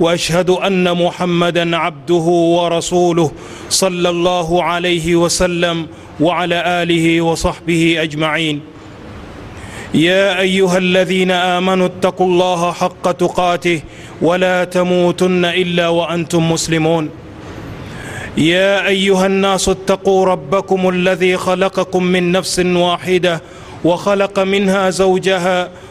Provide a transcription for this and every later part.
وأشهد أن محمدا عبده ورسوله صلى الله عليه وسلم وعلى آله وصحبه أجمعين. يا أيها الذين آمنوا اتقوا الله حق تقاته ولا تموتن إلا وأنتم مسلمون. يا أيها الناس اتقوا ربكم الذي خلقكم من نفس واحدة وخلق منها زوجها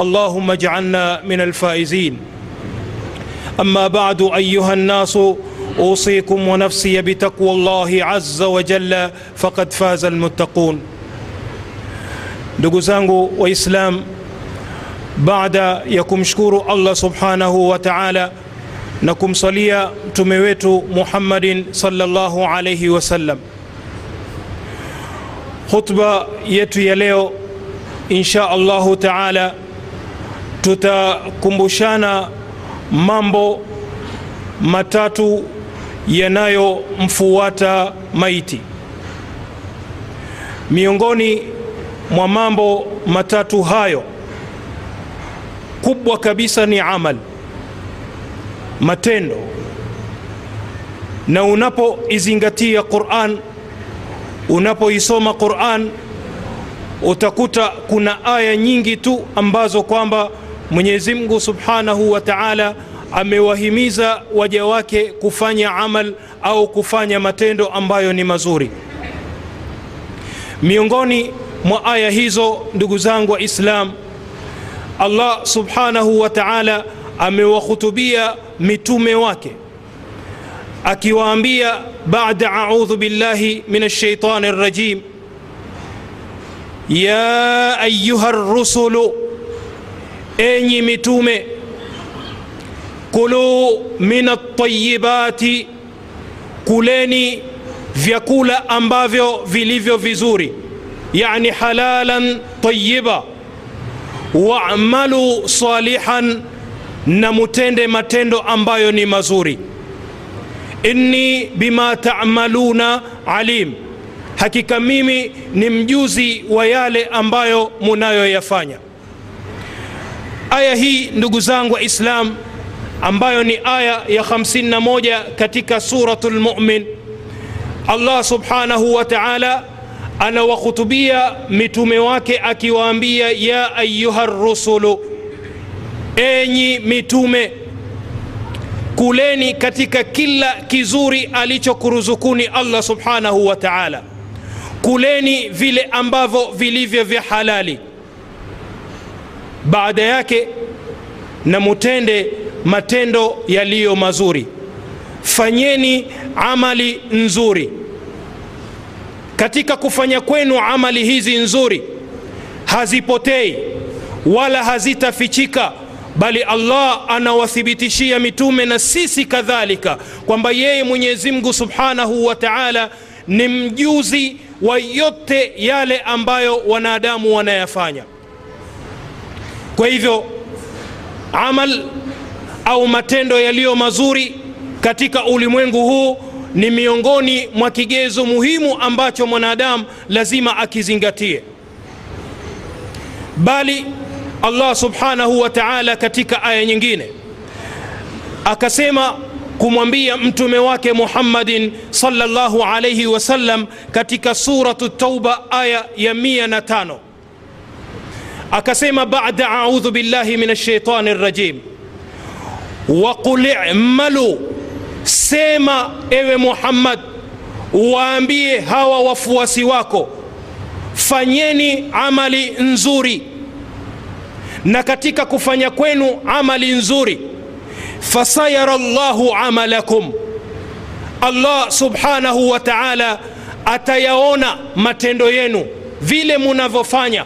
اللهم اجعلنا من الفائزين اما بعد ايها الناس اوصيكم ونفسي بتقوى الله عز وجل فقد فاز المتقون ndugu zangu waislam baada ya kumshukuru allah subhanahu wa taala na kumsalia mtume wetu muhammadin salllahu alaihi wasallam khutba yetu ya leo insha allahu taala tutakumbushana mambo matatu yanayomfuata maiti. Miongoni mwa mambo matatu hayo kubwa kabisa ni amal matendo. Na unapoizingatia quran unapoisoma quran utakuta kuna aya nyingi tu ambazo kwamba mwenyezi mungu subhanahu wa taala amewahimiza waja wake kufanya amal au kufanya matendo ambayo ni mazuri. Miongoni mwa aya hizo ndugu zangu wa islam allah subhanahu wa taala amewahutubia mitume wake akiwaambia bada audhu billahi min shaitani rrajim, ya ayyuha rusulu enyi mitume kuluu min altayibati kuleni vyakula ambavyo vilivyo vizuri yani halalan tayiba. Wamalu salihan na mutende matendo ambayo ni mazuri. Inni bima tamaluna alim hakika mimi ni mjuzi wa yale ambayo munayoyafanya aya hii ndugu zangu wa islam ambayo ni aya ya 51 katika suratu lmumin allah subhanahu wa taala anawahutubia mitume wake akiwaambia ya ayuha rusulu enyi mitume kuleni katika kila kizuri alichokuruzukuni allah subhanahu wa taala. Kuleni vile ambavyo vilivyo vya halali baada yake na mutende matendo yaliyo mazuri. Fanyeni amali nzuri. Katika kufanya kwenu amali hizi nzuri hazipotei wala hazitafichika bali allah anawathibitishia mitume na sisi kadhalika kwamba yeye mwenyezi mungu subhanahu wa taala ni mjuzi wa yote yale ambayo wanadamu wanayafanya kwa hivyo amal au matendo yaliyo mazuri katika ulimwengu huu ni miongoni mwa kigezo muhimu ambacho mwanadamu lazima akizingatie. Bali allah subhanahu wa taala katika aya nyingine akasema kumwambia mtume wake muhammadin salllahu alaihi wasallam katika suratu tauba aya ya mia na tano akasema bada audhu billahi min alshaitani rajim waqul imalu sema ewe muhammad waambie hawa wafuasi wako fanyeni amali nzuri. Na katika kufanya kwenu amali nzuri fasayara llahu amalakum. Allah subhanahu wa taala atayaona matendo yenu vile munavyofanya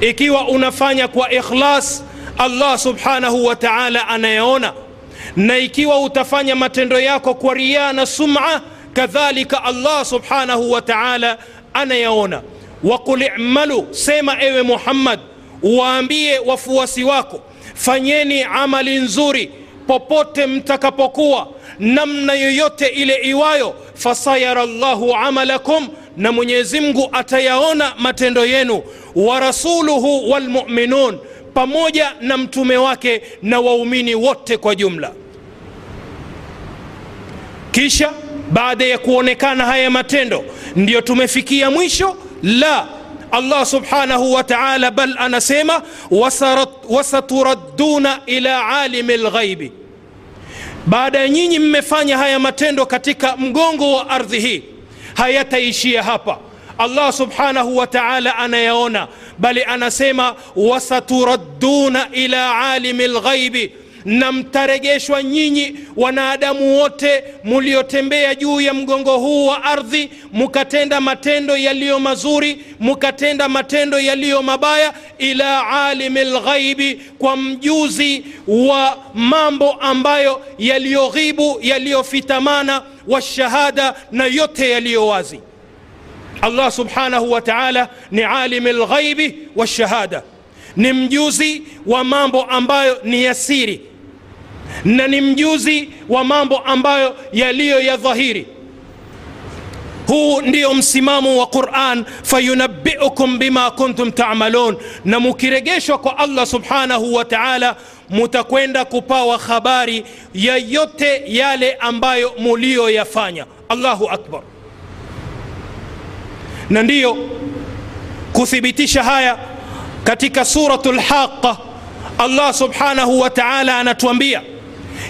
ikiwa unafanya kwa ikhlas allah subhanahu wa taala anayaona na ikiwa utafanya matendo yako kwa riaa na suma kadhalika allah subhanahu wa taala anayaona waqul imalu sema ewe muhammad waambie wafuasi wako fanyeni amali nzuri popote mtakapokuwa. Namna yoyote ile iwayo fasayara llahu amalakum na mwenyezi mungu atayaona matendo yenu. Wa rasuluhu walmuminun pamoja na mtume wake na waumini wote kwa jumla. Kisha baada ya kuonekana haya matendo ndiyo tumefikia mwisho. La allah subhanahu wa taala bal anasema wasaturadduna ila alimi lghaibi baada ya nyinyi mmefanya haya matendo katika mgongo wa ardhi hii hayataishia hapa allah subhanahu wa taala anayaona bali anasema wasaturadduna ila alimi lghaibi na mtaregeshwa nyinyi wanadamu wote muliotembea juu ya mgongo huu wa ardhi mukatenda matendo yaliyo mazuri mukatenda matendo yaliyo mabaya ila alimi lghaibi kwa mjuzi wa mambo ambayo yaliyoghibu yaliyofitamana washahada na yote yaliyo wazi. Allah subhanahu wa taala ni alimi lghaibi washahada ni mjuzi wa mambo ambayo ni yasiri na ni mjuzi wa mambo ambayo yaliyo ya dhahiri. Huu ndio msimamo wa quran fayunabiukum bima kuntum tamalun. Na mukiregeshwa kwa allah subhanahu wa taala mutakwenda kupawa habari ya yote yale ambayo muliyoyafanya. Allahu akbar. Na ndiyo kuthibitisha haya katika suratu lhaqa allah subhanahu wa taala anatuambia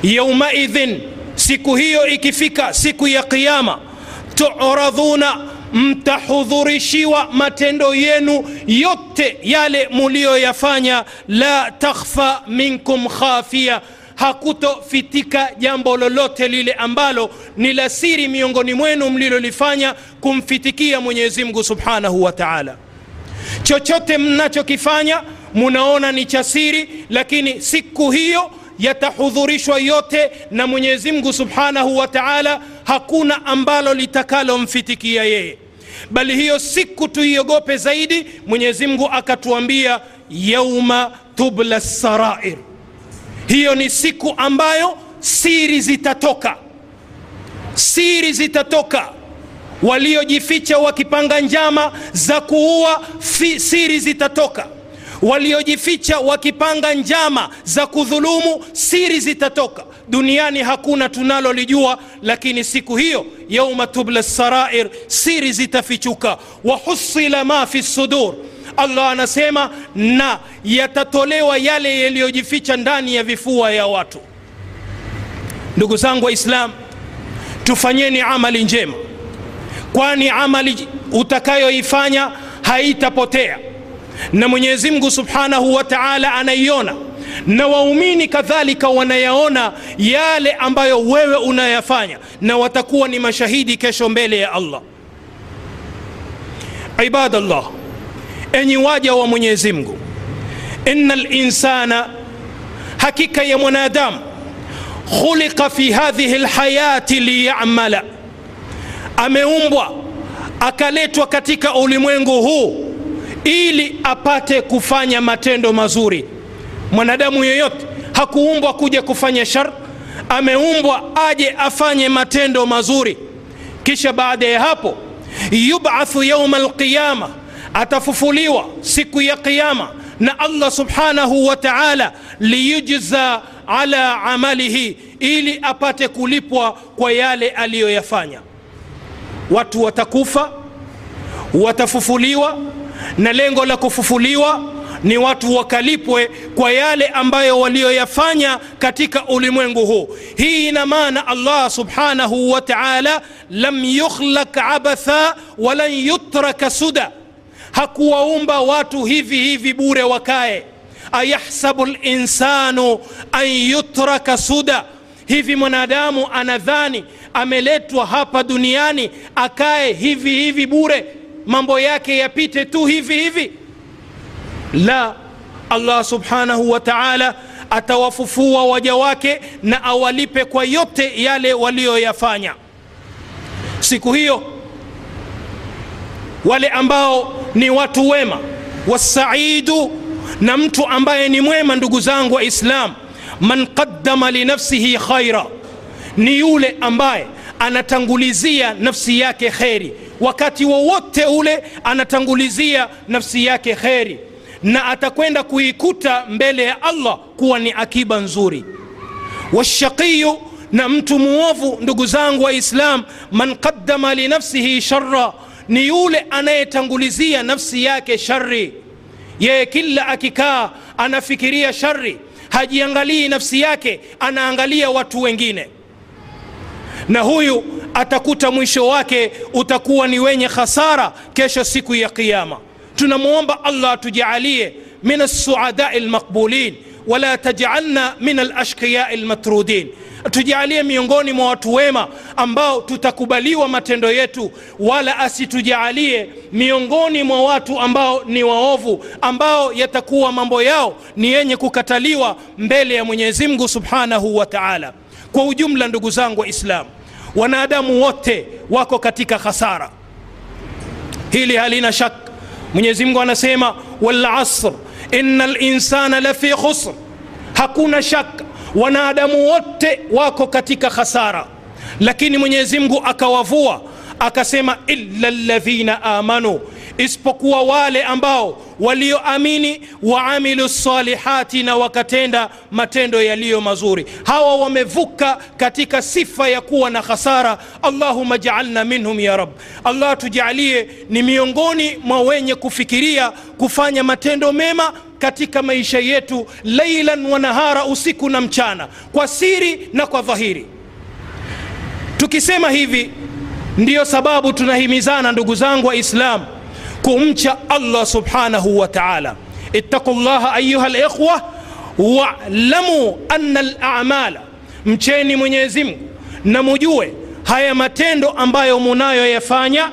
yaumaidhin siku hiyo ikifika siku ya qiama turadhuna mtahudhurishiwa matendo yenu yote yale muliyoyafanya la takhfa minkum khafia hakutofitika jambo lolote lile ambalo ni la siri miongoni mwenu mlilolifanya kumfitikia mwenyezi mungu subhanahu wa taala. Chochote mnachokifanya munaona ni cha siri lakini siku hiyo yatahudhurishwa yote na mwenyezi mungu subhanahu wa taala hakuna ambalo litakalomfitikia yeye. Bali hiyo siku tuiogope zaidi mwenyezi mungu akatuambia yauma tubla sarair. Hiyo ni siku ambayo siri zitatoka. Siri zitatoka. Waliojificha wakipanga njama za kuua siri zitatoka waliojificha wakipanga njama za kudhulumu siri zitatoka. Duniani hakuna tunalolijua lakini siku hiyo yauma tubla sarair siri zitafichuka. Wahusila ma fi sudur. Allah anasema na yatatolewa yale yaliyojificha ndani ya vifua ya watu. Ndugu zangu waislam tufanyeni amali njema kwani amali utakayoifanya haitapotea na mwenyezi mungu subhanahu wa taala anaiona. Na waumini kadhalika wanayaona yale ambayo wewe unayafanya. Na watakuwa ni mashahidi kesho mbele ya allah. Ibadallah enyi waja wa mwenyezi mungu. Innal insana, hakika ya mwanadamu khuliqa fi hadhihi lhayati liyamala. Ameumbwa akaletwa katika ulimwengu huu ili apate kufanya matendo mazuri. Mwanadamu yeyote hakuumbwa kuja kufanya shar ameumbwa aje afanye matendo mazuri. Kisha baada ya hapo yubathu yauma alqiyama atafufuliwa siku ya qiyama na allah subhanahu wa taala liyujza ala amalihi ili apate kulipwa kwa yale aliyoyafanya. Watu watakufa watafufuliwa na lengo la kufufuliwa ni watu wakalipwe kwa yale ambayo walioyafanya katika ulimwengu huu. Hii ina maana allah subhanahu wa taala lam yukhlaq abatha walan yutraka suda. Hakuwaumba watu hivi hivi bure wakae. Ayahsabu linsanu an yutraka suda. Hivi mwanadamu anadhani ameletwa hapa duniani akae hivi hivi bure mambo yake yapite tu hivi hivi. La allah subhanahu wa taala atawafufua waja wake na awalipe kwa yote yale waliyoyafanya siku hiyo wale ambao ni watu wema wasaidu na mtu ambaye ni mwema ndugu zangu wa islam man qaddama linafsihi khaira ni yule ambaye anatangulizia nafsi yake kheri wakati wowote ule anatangulizia nafsi yake kheri na atakwenda kuikuta mbele ya allah kuwa ni akiba nzuri. Washaqiyu na mtu muovu ndugu zangu wa islam man qaddama linafsihi shara ni yule anayetangulizia nafsi yake shari yeye kila akikaa anafikiria shari hajiangalii nafsi yake anaangalia watu wengine. Na huyu atakuta mwisho wake utakuwa ni wenye khasara kesho siku ya qiama tunamwomba allah atujaalie min alsuadai lmaqbulin wala tajalna min alashqiyai lmatrudin tujalie miongoni mwa watu wema ambao tutakubaliwa matendo yetu wala asitujaalie miongoni mwa watu ambao ni waovu ambao yatakuwa mambo yao ni yenye kukataliwa mbele ya mwenyezi mungu subhanahu wa taala. Kwa ujumla ndugu zangu waislamu wanadamu wote wako katika khasara. Hili halina shak. Mwenyezi mungu anasema walasr ina linsana lafi khusr. Hakuna shaka wanadamu wote wako katika khasara. Lakini mwenyezi mungu akawavua akasema illa ladhina amanu isipokuwa wale ambao walioamini waamilu salihati na wakatenda matendo yaliyo mazuri. Hawa wamevuka katika sifa ya kuwa na khasara. Allahuma jaalna minhum ya rab allah tujalie ni miongoni mwa wenye kufikiria kufanya matendo mema katika maisha yetu lailan wa nahara usiku na mchana kwa siri na kwa dhahiri. Tukisema hivi ndiyo sababu tunahimizana ndugu zangu waislam kumcha allah subhanahu wa taala. Ittaqu llaha ayuha likhwa walamu anna lamala mcheni mwenyezi mungu na mujue haya matendo ambayo munayoyafanya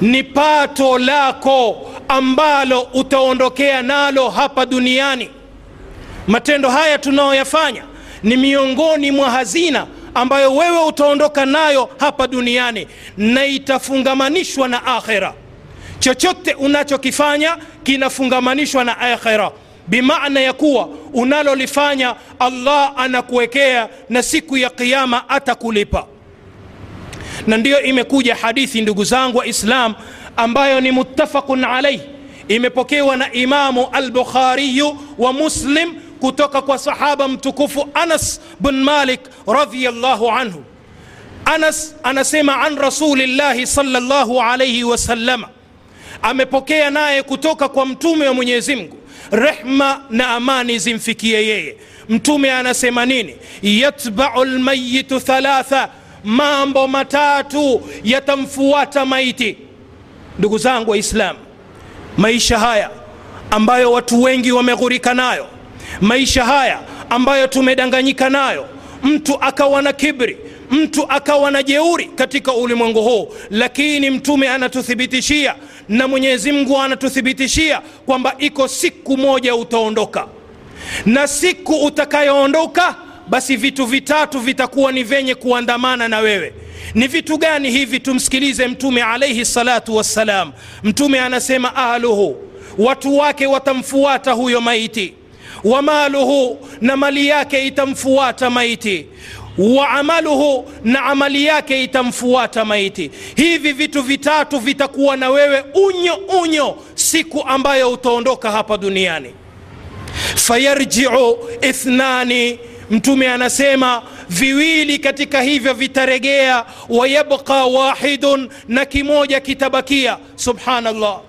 ni pato lako ambalo utaondokea nalo hapa duniani. Matendo haya tunayoyafanya ni miongoni mwa hazina ambayo wewe utaondoka nayo hapa duniani na itafungamanishwa na akhira chochote unachokifanya kinafungamanishwa na akhira. Bimaana ya kuwa unalolifanya allah anakuwekea na siku ya qiama atakulipa. Na ndiyo imekuja hadithi ndugu zangu wa islam ambayo ni muttafaqun alaih imepokewa na imamu albukhariyu wa muslim kutoka kwa sahaba mtukufu anas bn malik radiallahu anhu. Anas anasema an rasulillahi salllahu alaihi wasalama amepokea naye kutoka kwa mtume wa mwenyezi mungu. Rehma na amani zimfikie yeye. Mtume anasema nini? Yatbau lmayitu thalatha. Mambo matatu yatamfuata maiti. Ndugu zangu waislamu maisha haya ambayo watu wengi wameghurika nayo maisha haya ambayo tumedanganyika nayo mtu akawa na kibri mtu akawa na jeuri katika ulimwengu huu lakini mtume anatuthibitishia na mwenyezi mungu anatuthibitishia kwamba iko siku moja utaondoka. Na siku utakayoondoka basi vitu vitatu vitakuwa ni vyenye kuandamana na wewe. Ni vitu gani hivi? Tumsikilize mtume alaihi salatu wassalam. Mtume anasema ahluhu watu wake watamfuata huyo maiti. Wa maluhu na mali yake itamfuata maiti wa amaluhu na amali yake itamfuata maiti. Hivi vitu vitatu vitakuwa na wewe unyo unyo siku ambayo utaondoka hapa duniani. Fayarjiu ithnani mtume anasema viwili katika hivyo vitaregea wayabqa wahidun na kimoja kitabakia. Subhanallah.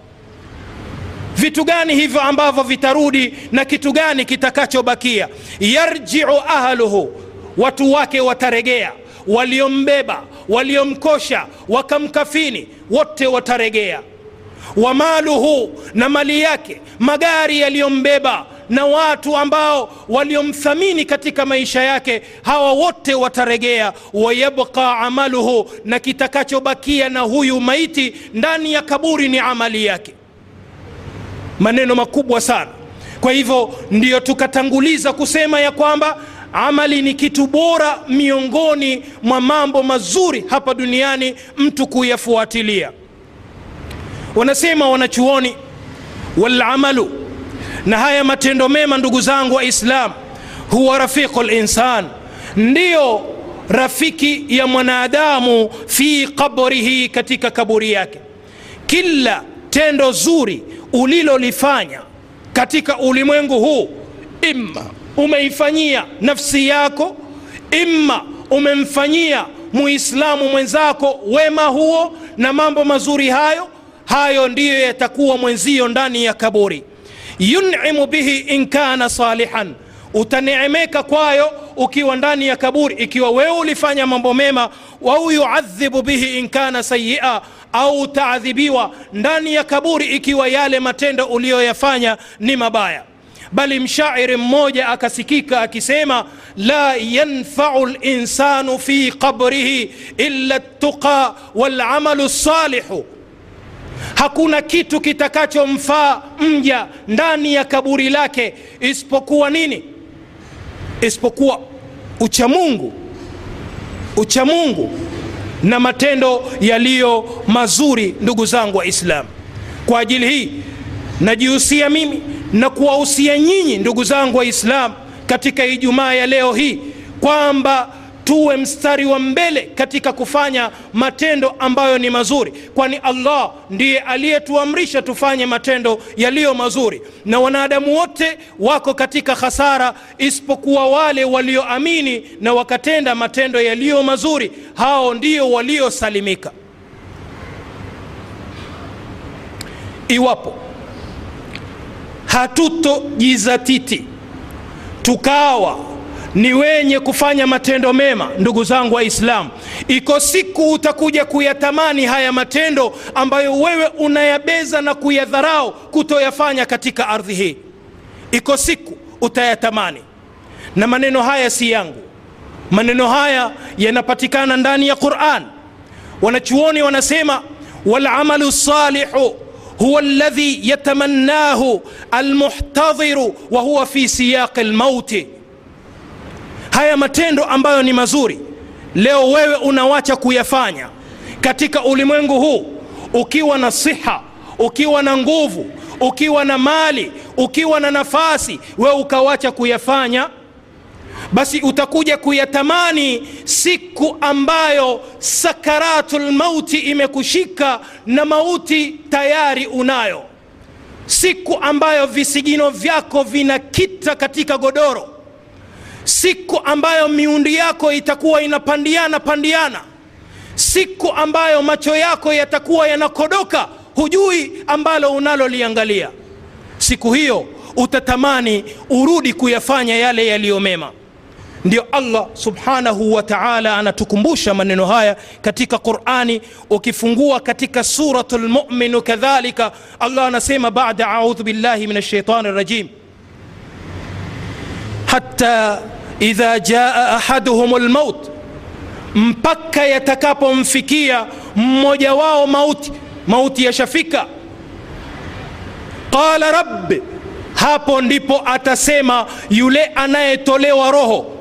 Vitu gani hivyo ambavyo vitarudi na kitu gani kitakachobakia? Yarjiu ahluhu watu wake wataregea waliombeba waliomkosha wakamkafini wote wataregea. Wamaluhu na mali yake magari yaliyombeba na watu ambao waliomthamini katika maisha yake hawa wote wataregea. Wayabqa amaluhu na kitakachobakia na huyu maiti ndani ya kaburi ni amali yake. Maneno makubwa sana. Kwa hivyo ndiyo tukatanguliza kusema ya kwamba amali ni kitu bora miongoni mwa mambo mazuri hapa duniani mtu kuyafuatilia. Wanasema wanachuoni walamalu na haya matendo mema ndugu zangu waislam huwa rafiqu linsan ndiyo rafiki ya mwanadamu fi qabrihi katika kaburi yake. Kila tendo zuri ulilolifanya katika ulimwengu huu imma umeifanyia nafsi yako imma umemfanyia muislamu mwenzako wema huo na mambo mazuri hayo hayo ndiyo yatakuwa mwenzio ndani ya kaburi. Yunimu bihi in kana salihan utaneemeka kwayo ukiwa ndani ya kaburi ikiwa wewe ulifanya mambo mema au yuadhibu bihi in kana sayia au utaadhibiwa ndani ya kaburi ikiwa yale matendo uliyoyafanya ni mabaya bali mshairi mmoja akasikika akisema la yanfau linsanu fi qabrihi illa ltuqa walamalu lsalihu hakuna kitu kitakachomfaa mja ndani ya kaburi lake isipokuwa nini? Isipokuwa uchamungu uchamungu na matendo yaliyo mazuri ndugu zangu waislamu. Kwa ajili hii najihusia mimi na kuwahusia nyinyi ndugu zangu waislamu katika ijumaa ya leo hii kwamba tuwe mstari wa mbele katika kufanya matendo ambayo ni mazuri kwani allah ndiye aliyetuamrisha tufanye matendo yaliyo mazuri. Na wanadamu wote wako katika hasara isipokuwa wale walioamini na wakatenda matendo yaliyo mazuri hao ndio waliosalimika. Iwapo hatutojizatiti. Tukawa ni wenye kufanya matendo mema ndugu zangu waislamu iko siku utakuja kuyatamani haya matendo ambayo wewe unayabeza na kuyadharau kutoyafanya katika ardhi hii. Iko siku utayatamani. Na maneno haya si yangu. Maneno haya yanapatikana ndani ya quran. Wanachuoni wanasema walamalu salihu huwa alladhi yatamannahu almuhtadhiru wa huwa fi siyaqi lmauti haya matendo ambayo ni mazuri leo wewe unawacha kuyafanya. Katika ulimwengu huu ukiwa na siha ukiwa na nguvu ukiwa na mali ukiwa na nafasi wewe ukawacha kuyafanya basi utakuja kuyatamani siku ambayo sakaratu lmauti imekushika na mauti tayari unayo. Siku ambayo visigino vyako vinakita katika godoro. Siku ambayo miundi yako itakuwa inapandiana pandiana. Siku ambayo macho yako yatakuwa yanakodoka hujui ambalo unaloliangalia. Siku hiyo utatamani urudi kuyafanya yale yaliyo mema ndio allah subhanahu wa taala anatukumbusha maneno haya katika qurani ukifungua katika surat lmuminu kadhalika allah anasema bada audhu billahi min shaitani rajim hata idha jaa ahaduhum lmaut mpaka yatakapomfikia mmoja wao mauti mauti yashafika. Qala rabbi hapo ndipo atasema yule anayetolewa roho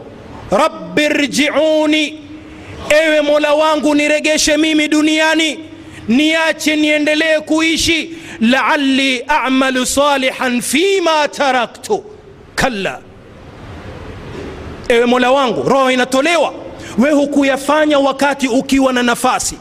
rabbi rjiuni ewe mola wangu niregeshe mimi duniani niache niendelee kuishi laali amalu salihan fima taraktu. Kalla. Ewe mola wangu roho inatolewa. We hukuyafanya wakati ukiwa na nafasi.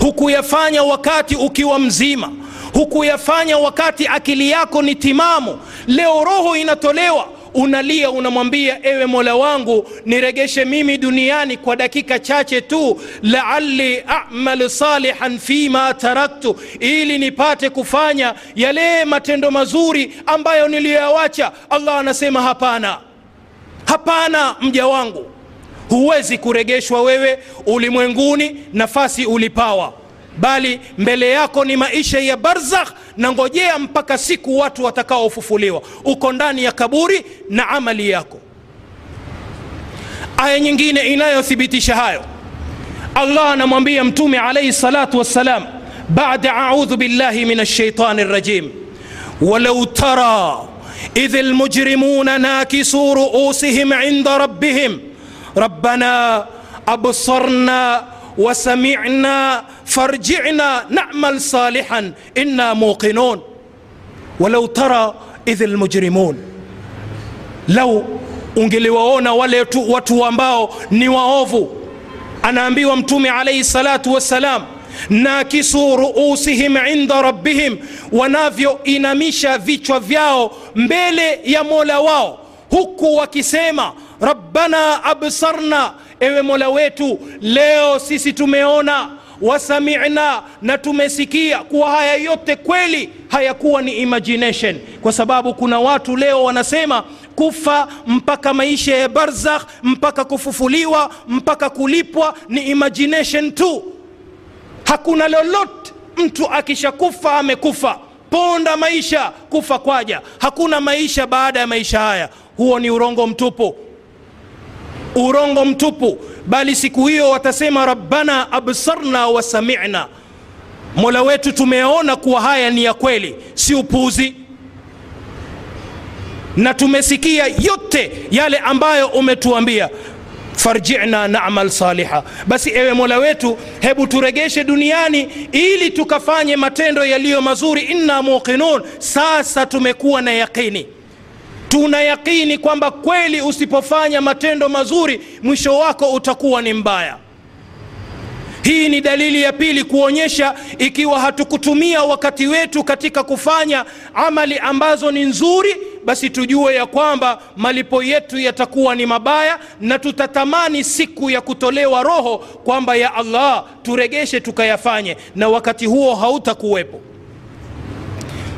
Hukuyafanya wakati ukiwa mzima. Hukuyafanya wakati akili yako ni timamu. Leo roho inatolewa unalia unamwambia ewe mola wangu niregeshe mimi duniani kwa dakika chache tu laali amalu salihan fima taraktu ili nipate kufanya yale matendo mazuri ambayo niliyoyawacha. Allah anasema hapana hapana mja wangu huwezi kuregeshwa wewe ulimwenguni nafasi ulipawa bali mbele yako ni maisha ya barzakh na ngojea mpaka siku watu watakaofufuliwa uko ndani ya kaburi na amali yako aya nyingine inayothibitisha hayo allah anamwambia mtume alaihi salatu wassalam bada audhu billahi min alshaitani rajim walau tara idh almujrimuna nakisuu ruusihim inda rabbihim ربنا أبصرنا وسمعنا فارجعنا نعمل صالحا إنا موقنون ولو ترى إذ المجرمون لو ungeliwaona wale tu, watu ambao ni waovu anaambiwa mtume alaihi salatu wassalam nakisu ruusihim inda rabbihim wanavyoinamisha vichwa vyao mbele ya mola wao huku wakisema rabbana absarna ewe mola wetu leo sisi tumeona wasamina na tumesikia kuwa haya yote kweli hayakuwa ni imagination. Kwa sababu kuna watu leo wanasema kufa mpaka maisha ya barzakh mpaka kufufuliwa mpaka kulipwa ni imagination tu. Hakuna lolote mtu akishakufa amekufa. Ponda maisha kufa kwaja. Hakuna maisha baada ya maisha haya. Huo ni urongo mtupu urongo mtupu bali siku hiyo watasema rabbana absarna wasamina mola wetu tumeona kuwa haya ni ya kweli si upuzi. Na tumesikia yote yale ambayo umetuambia. Farjina namal saliha. Basi ewe mola wetu hebu turegeshe duniani ili tukafanye matendo yaliyo mazuri. Inna muqinun. Sasa tumekuwa na yaqini tuna yaqini kwamba kweli usipofanya matendo mazuri mwisho wako utakuwa ni mbaya. Hii ni dalili ya pili kuonyesha ikiwa hatukutumia wakati wetu katika kufanya amali ambazo ni nzuri basi tujue ya kwamba malipo yetu yatakuwa ni mabaya na tutatamani siku ya kutolewa roho kwamba ya allah turegeshe tukayafanye na wakati huo hautakuwepo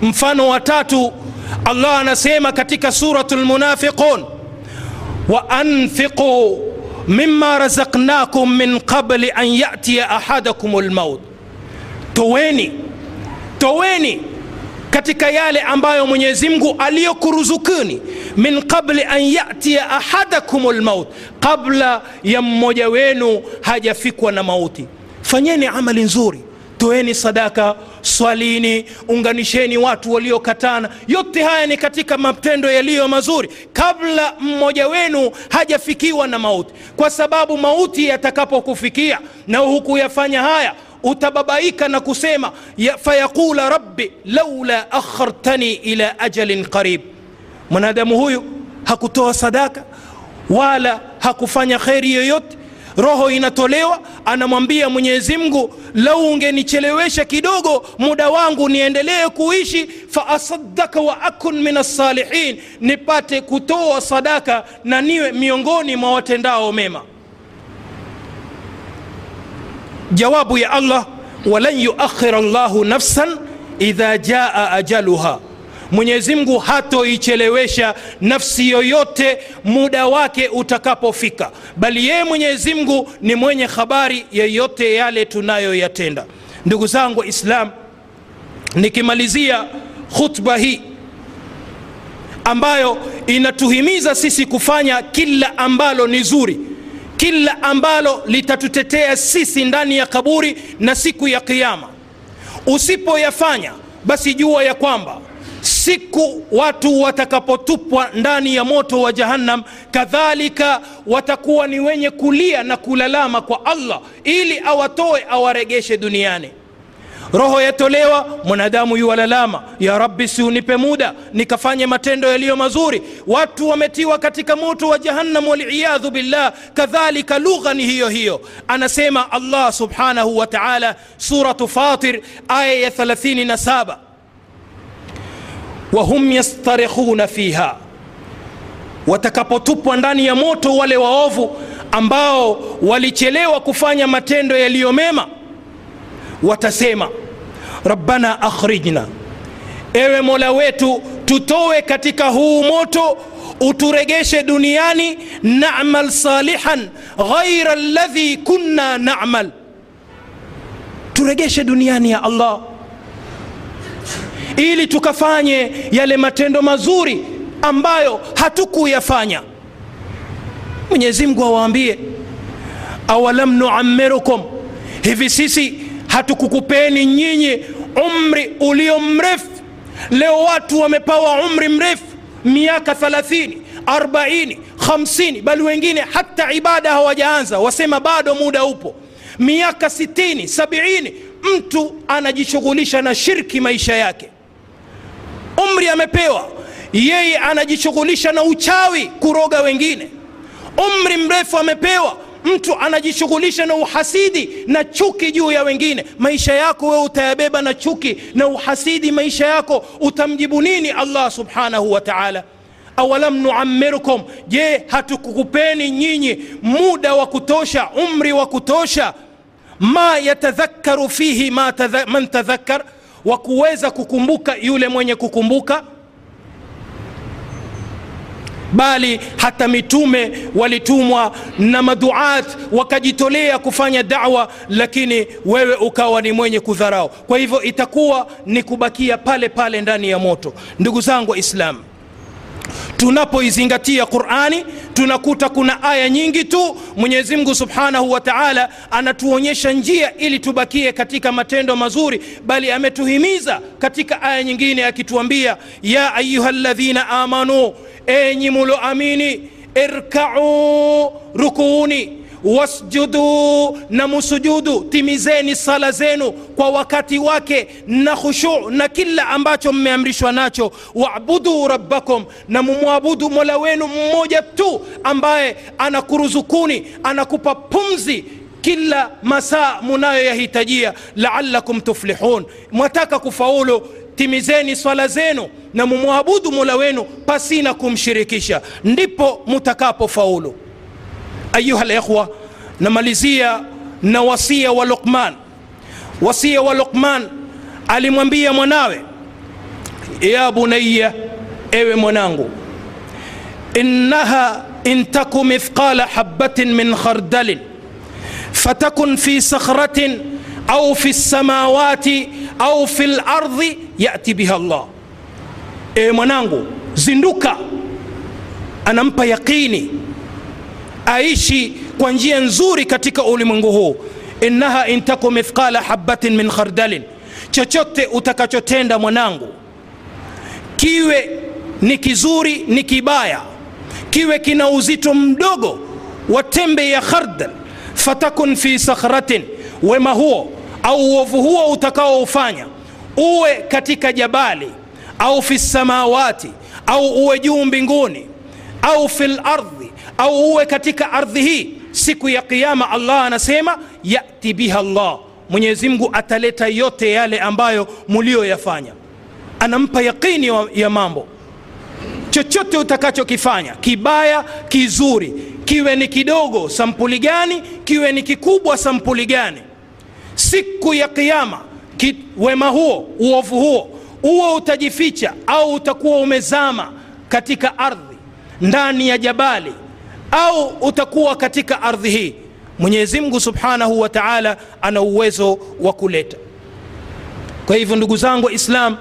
mfano wa tatu allah anasema katika suratu lmunafiqun wa anfiquu mima razaknakum min qabli an yatiya ahadakum lmaut toweni toweni katika yale ambayo mwenyezi mungu aliyokuruzukuni min qabli an yatiya ahadakum lmaut qabla ya mmoja wenu hajafikwa na mauti. Fanyeni amali nzuri toeni sadaka swalini unganisheni watu waliokatana. Yote haya ni katika matendo yaliyo mazuri kabla mmoja wenu hajafikiwa na mauti. Kwa sababu mauti yatakapokufikia na hukuyafanya haya utababaika na kusema ya, fayaqula rabbi laula akhartani ila ajalin qarib. Mwanadamu huyu hakutoa sadaka wala hakufanya kheri yoyote roho inatolewa anamwambia mwenyezi mungu lau ungenichelewesha kidogo muda wangu niendelee kuishi faasadaka wa akun min assalihin nipate kutoa sadaka na niwe miongoni mwa watendao mema. Jawabu ya allah walan yuakhira llahu nafsan idha jaa ajaluha mwenyezi mungu hatoichelewesha nafsi yoyote muda wake utakapofika. Bali yeye mwenyezi mungu ni mwenye habari yeyote yale tunayoyatenda. Ndugu zangu islam nikimalizia khutba hii ambayo inatuhimiza sisi kufanya kila ambalo ni zuri kila ambalo litatutetea sisi ndani ya kaburi na siku ya kiama usipoyafanya basi jua ya kwamba siku watu watakapotupwa ndani ya moto wa jahannam kadhalika watakuwa ni wenye kulia na kulalama kwa allah ili awatoe awaregeshe duniani. Roho yatolewa mwanadamu yuwalalama ya rabbi siunipe muda nikafanye matendo yaliyo mazuri. Watu wametiwa katika moto wa jahannam waliyadhu billah. Kadhalika lugha ni hiyo hiyo. Anasema allah subhanahu wa taala suratu fatir aya ya 37 wahum yastarikhuna fiha. Watakapotupwa ndani ya moto wale waovu ambao walichelewa kufanya matendo yaliyo mema watasema rabbana akhrijna ewe mola wetu tutowe katika huu moto uturegeshe duniani namal salihan ghaira ladhi kunna namal. Turegeshe duniani ya allah ili tukafanye yale matendo mazuri ambayo hatukuyafanya. Mwenyezi mungu awaambie awalam nuamirukum hivi sisi hatukukupeni nyinyi umri ulio mrefu. Leo watu wamepawa umri mrefu miaka 30 40 50 bali wengine hata ibada hawajaanza wasema bado muda upo. Miaka 60 70 mtu anajishughulisha na shirki maisha yake umri amepewa. Yeye anajishughulisha na uchawi kuroga wengine. Umri mrefu amepewa. Mtu anajishughulisha na uhasidi na chuki juu ya wengine. Maisha yako wewe utayabeba na chuki na uhasidi maisha yako. Utamjibu nini allah subhanahu wa taala? Awalam nuammirkum? Je hatukukupeni nyinyi muda wa kutosha umri wa kutosha? Ma yatadhakkaru fihi ma tadha, man tadhakkar wa kuweza kukumbuka yule mwenye kukumbuka bali hata mitume walitumwa na maduat wakajitolea kufanya dawa lakini wewe ukawa ni mwenye kudharau. Kwa hivyo itakuwa ni kubakia pale pale ndani ya moto. Ndugu zangu waislamu tunapoizingatia qurani tunakuta kuna aya nyingi tu. Mwenyezi mungu subhanahu wa taala anatuonyesha njia ili tubakie katika matendo mazuri bali ametuhimiza katika aya nyingine akituambia ya ayuha ladhina amanu enyi muloamini irkau rukuuni wasjudu na musujudu timizeni sala zenu kwa wakati wake na khushu na kila ambacho mmeamrishwa nacho. Wabudu rabbakum na mumwabudu mola wenu mmoja tu ambaye anakuruzukuni anakupa pumzi kila masaa munayoyahitajia. Laalakum tuflihun. Mwataka kufaulu timizeni swala zenu na mumwabudu mola wenu pasina kumshirikisha. Ndipo mutakapofaulu أيها الأخوة نماليزيا نوصية ولقمان. وصية ولقمان علي مبيا مناوي يا بني ايوي منانغو إنها إن تك مثقال حبة من خردل فتكن في صخرة أو في السماوات أو في الأرض يأتي بها الله. إيه منانغو زندوكا أنا يقيني. Aishi kwa njia nzuri katika ulimwengu huu. Innaha intaku mithqala habatin min khardalin. Chochote utakachotenda mwanangu kiwe ni kizuri ni kibaya kiwe kina uzito mdogo wa tembe ya khardal fatakun fi sakhratin. Wema huo au uovu huo utakaoufanya uwe katika jabali au fi samawati au uwe juu mbinguni au fi lardhi au uwe katika ardhi hii siku ya qiama allah anasema yati biha llah mwenyezi ataleta yote yale ambayo mulioyafanya anampa yaqini ya mambo. Chochote utakachokifanya kibaya kizuri kiwe ni kidogo sampuli gani kiwe ni kikubwa sampuli gani. Siku ya qiama wema huo uovu huo huo utajificha au utakuwa umezama katika ardhi ndani ya jabali au utakuwa katika ardhi hii. Mwenyezi mungu subhanahu wa taala ana uwezo wa kuleta. Kwa hivyo ndugu zangu waislam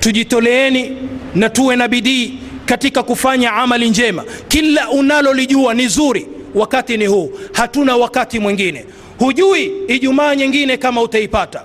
tujitoleeni na tuwe na bidii katika kufanya amali njema. Kila unalolijua ni zuri wakati ni huu. Hatuna wakati mwingine. Hujui ijumaa nyingine kama utaipata.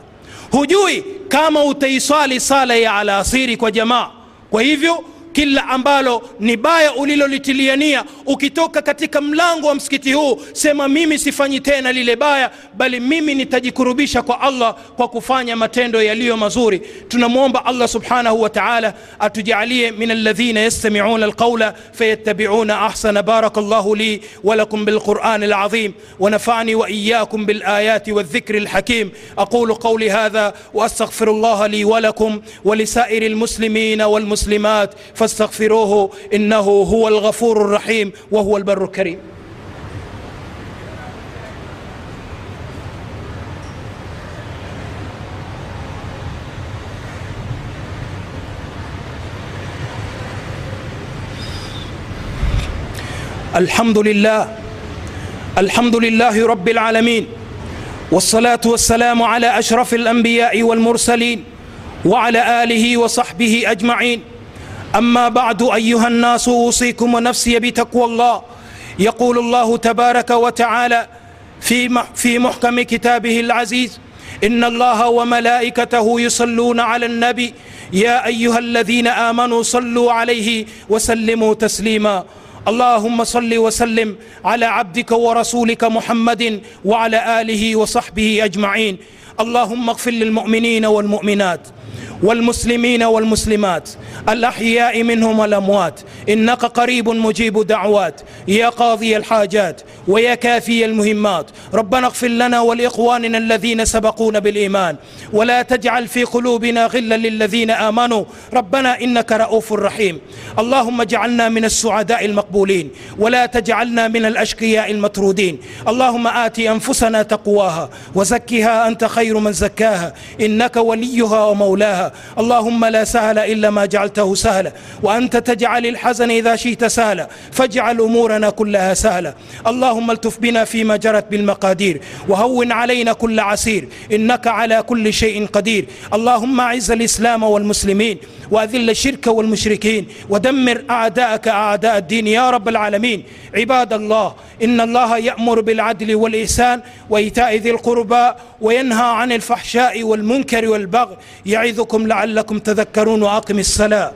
Hujui kama utaiswali sala ya alasiri kwa jamaa. Kwa hivyo kila ambalo ni baya ulilolitiliania ukitoka katika mlango wa msikiti huu sema mimi sifanyi tena lile baya bali mimi nitajikurubisha kwa allah kwa kufanya matendo yaliyo mazuri tunamwomba allah subhanahu wa taala atujalie min alladhina yastamiuna alqaula fayattabiuna ahsana baraka llahu li walakum bilquran alazim ونفعني واياكم بالايات والذكر الحكيم أقول قولي هذا واستغفر الله لي ولكم ولسائر المسلمين والمسلمات فاستغفروه إنه هو الغفور الرحيم وهو البر الكريم. الحمد لله الحمد لله رب العالمين والصلاة والسلام على أشرف الأنبياء والمرسلين وعلى آله وصحبه أجمعين. أما بعد أيها الناس أوصيكم ونفسي بتقوى الله. يقول الله تبارك وتعالى في في محكم كتابه العزيز إن الله وملائكته يصلون على النبي يا أيها الذين آمنوا صلوا عليه وسلموا تسليما. اللهم صل وسلم على عبدك ورسولك محمد وعلى آله وصحبه أجمعين. اللهم اغفر للمؤمنين والمؤمنات والمسلمين والمسلمات الأحياء منهم والأموات إنك قريب مجيب دعوات يا قاضي الحاجات ويا كافي المهمات ربنا اغفر لنا ولإخواننا الذين سبقونا بالإيمان ولا تجعل في قلوبنا غلا للذين آمنوا ربنا إنك رؤوف رحيم اللهم اجعلنا من السعداء المقبولين ولا تجعلنا من الأشقياء المطرودين اللهم آت أنفسنا تقواها وزكها أنت خير من زكاها إنك وليها ومولاها. اللهم لا سهل إلا ما جعلته سهلا وأنت تجعل الحزن إذا شئت سهلا فاجعل أمورنا كلها سهلا. اللهم التف بنا فيما جرت بالمقادير وهون علينا كل عسير إنك على كل شيء قدير. اللهم أعز الإسلام والمسلمين وأذل الشرك والمشركين ودمر أعداءك أعداء الدين يا رب العالمين. عباد الله إن الله يأمر بالعدل والإحسان وإيتاء ذي القربى وينهى عن الفحشاء والمنكر والبغي يعظكم لعلكم تذكرون وأقم الصلاة.